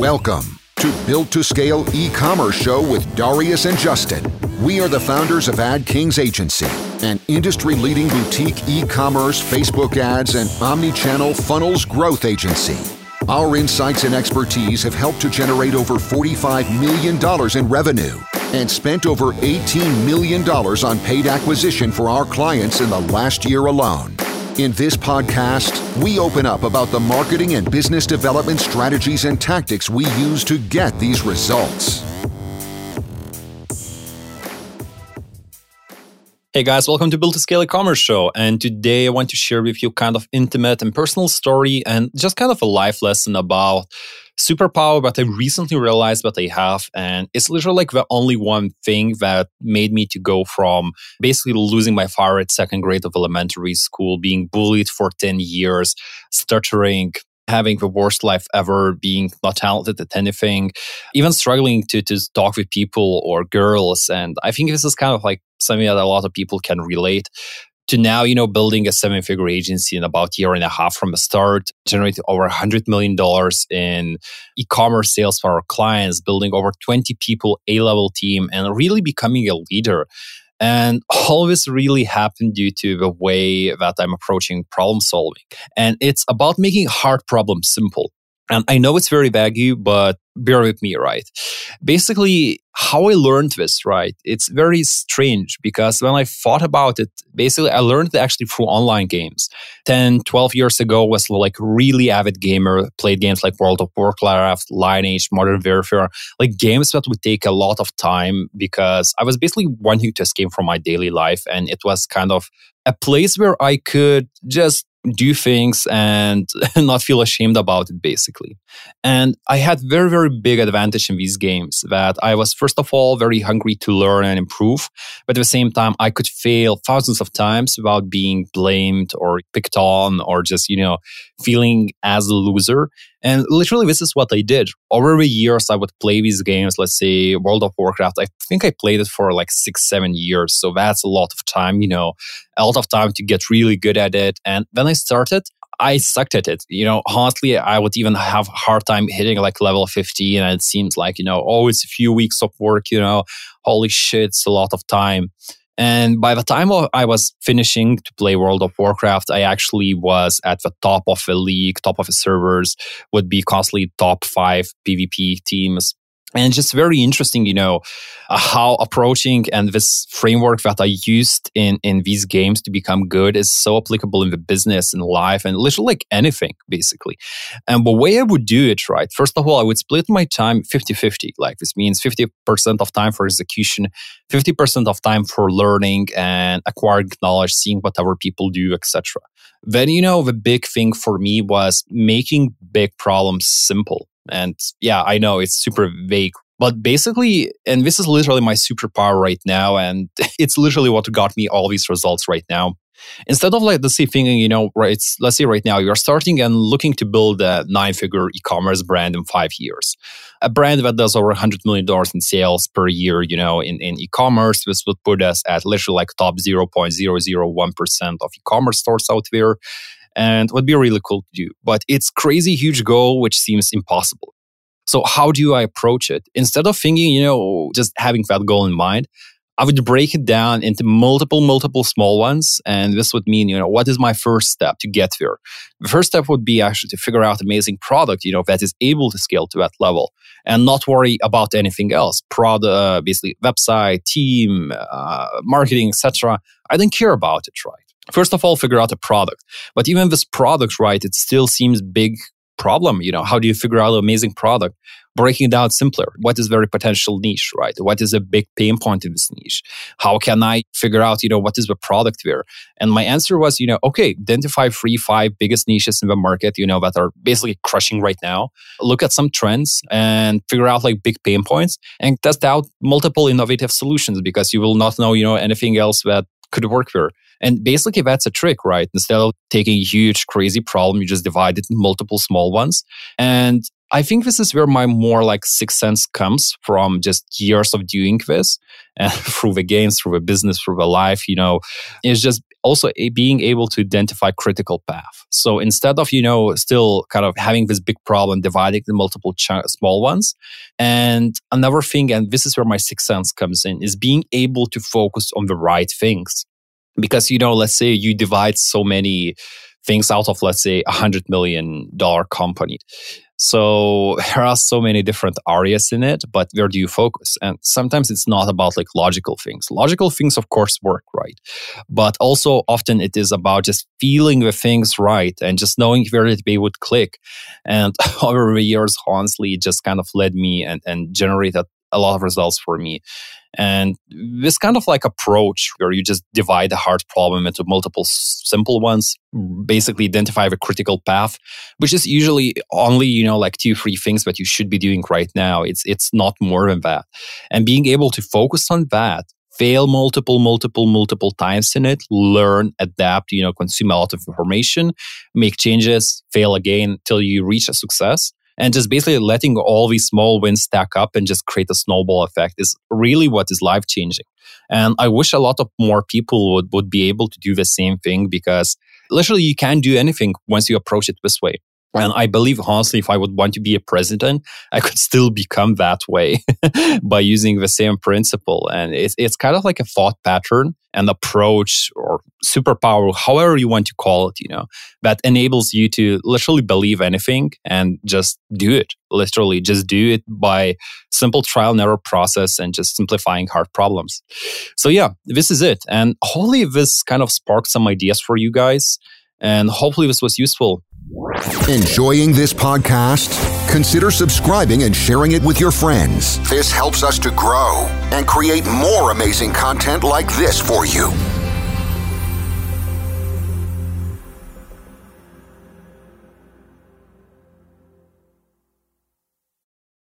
Welcome to Built to Scale e-commerce show with Darius and Justin. We are the founders of Ad Kings Agency, an industry-leading boutique e-commerce, Facebook ads, and omni-channel funnels growth agency. Our insights and expertise have helped to generate over $45 million in revenue and spent over $18 million on paid acquisition for our clients in the last year alone. In this podcast, we open up about the marketing and business development strategies and tactics we use to get these results. Hey guys, welcome to Build to Scale e-commerce show. And today I want to share with you kind of intimate and personal story and just kind of a life lesson about superpower that I recently realized that I have. And it's literally like the only one thing that made me to go from basically losing my fire at second grade of elementary school, being bullied for 10 years, stuttering, having the worst life ever, being not talented at anything, even struggling to, to talk with people or girls. And I think this is kind of like something that a lot of people can relate to now, you know, building a seven figure agency in about a year and a half from the start, generating over $100 million in e commerce sales for our clients, building over 20 people, A level team, and really becoming a leader. And all this really happened due to the way that I'm approaching problem solving. And it's about making hard problems simple. And I know it's very vague, but bear with me, right? Basically, how I learned this, right? It's very strange because when I thought about it, basically, I learned it actually through online games. 10, 12 years ago, was like really avid gamer, played games like World of Warcraft, Lineage, Modern Warfare, like games that would take a lot of time because I was basically wanting to escape from my daily life. And it was kind of a place where I could just do things and not feel ashamed about it basically. And i had very very big advantage in these games that i was first of all very hungry to learn and improve but at the same time i could fail thousands of times without being blamed or picked on or just you know feeling as a loser and literally, this is what I did. Over the years, I would play these games, let's say World of Warcraft. I think I played it for like six, seven years. So that's a lot of time, you know, a lot of time to get really good at it. And when I started, I sucked at it. You know, honestly, I would even have a hard time hitting like level 50. And it seems like, you know, oh, it's a few weeks of work, you know, holy shit, it's a lot of time. And by the time I was finishing to play World of Warcraft, I actually was at the top of the league, top of the servers, would be constantly top five PvP teams and just very interesting you know uh, how approaching and this framework that i used in in these games to become good is so applicable in the business and life and literally like anything basically. And the way i would do it right first of all i would split my time 50-50 like this means 50% of time for execution 50% of time for learning and acquiring knowledge seeing what other people do etc then you know the big thing for me was making big problems simple and yeah, I know it's super vague, but basically, and this is literally my superpower right now. And it's literally what got me all these results right now. Instead of like, let's say thinking, you know, right, let's say right now you're starting and looking to build a nine figure e-commerce brand in five years. A brand that does over $100 million in sales per year, you know, in, in e-commerce, this would put us at literally like top 0.001% of e-commerce stores out there and would be really cool to do. But it's crazy huge goal, which seems impossible. So how do I approach it? Instead of thinking, you know, just having that goal in mind, I would break it down into multiple, multiple small ones. And this would mean, you know, what is my first step to get there? The first step would be actually to figure out amazing product, you know, that is able to scale to that level and not worry about anything else. Product, uh, basically website, team, uh, marketing, etc. I don't care about it, right? First of all, figure out a product. But even this product, right, it still seems big problem. You know, how do you figure out an amazing product? Breaking it down simpler. What is very potential niche, right? What is a big pain point in this niche? How can I figure out, you know, what is the product there? And my answer was, you know, okay, identify three, five biggest niches in the market, you know, that are basically crushing right now. Look at some trends and figure out like big pain points and test out multiple innovative solutions because you will not know, you know, anything else that could work there. And basically, that's a trick, right? Instead of taking a huge, crazy problem, you just divide it in multiple small ones. And I think this is where my more like sixth sense comes from just years of doing this and through the games, through the business, through the life, you know, it's just also being able to identify critical path. So instead of, you know, still kind of having this big problem, dividing the multiple ch- small ones. And another thing, and this is where my sixth sense comes in, is being able to focus on the right things. Because, you know, let's say you divide so many things out of, let's say, a hundred million dollar company. So there are so many different areas in it, but where do you focus? And sometimes it's not about like logical things. Logical things, of course, work right. But also often it is about just feeling the things right and just knowing where they would click. And over the years, honestly, it just kind of led me and, and generated a lot of results for me. And this kind of like approach where you just divide the hard problem into multiple simple ones, basically identify the critical path, which is usually only, you know, like two, three things that you should be doing right now. It's, it's not more than that. And being able to focus on that fail multiple, multiple, multiple times in it, learn, adapt, you know, consume a lot of information, make changes, fail again till you reach a success and just basically letting all these small wins stack up and just create a snowball effect is really what is life changing. And I wish a lot of more people would, would be able to do the same thing because literally you can do anything once you approach it this way. And I believe, honestly, if I would want to be a president, I could still become that way by using the same principle. And it's, it's kind of like a thought pattern and approach or superpower, however you want to call it, you know, that enables you to literally believe anything and just do it. Literally, just do it by simple trial and error process and just simplifying hard problems. So, yeah, this is it. And hopefully, this kind of sparked some ideas for you guys. And hopefully, this was useful. Enjoying this podcast? Consider subscribing and sharing it with your friends. This helps us to grow and create more amazing content like this for you.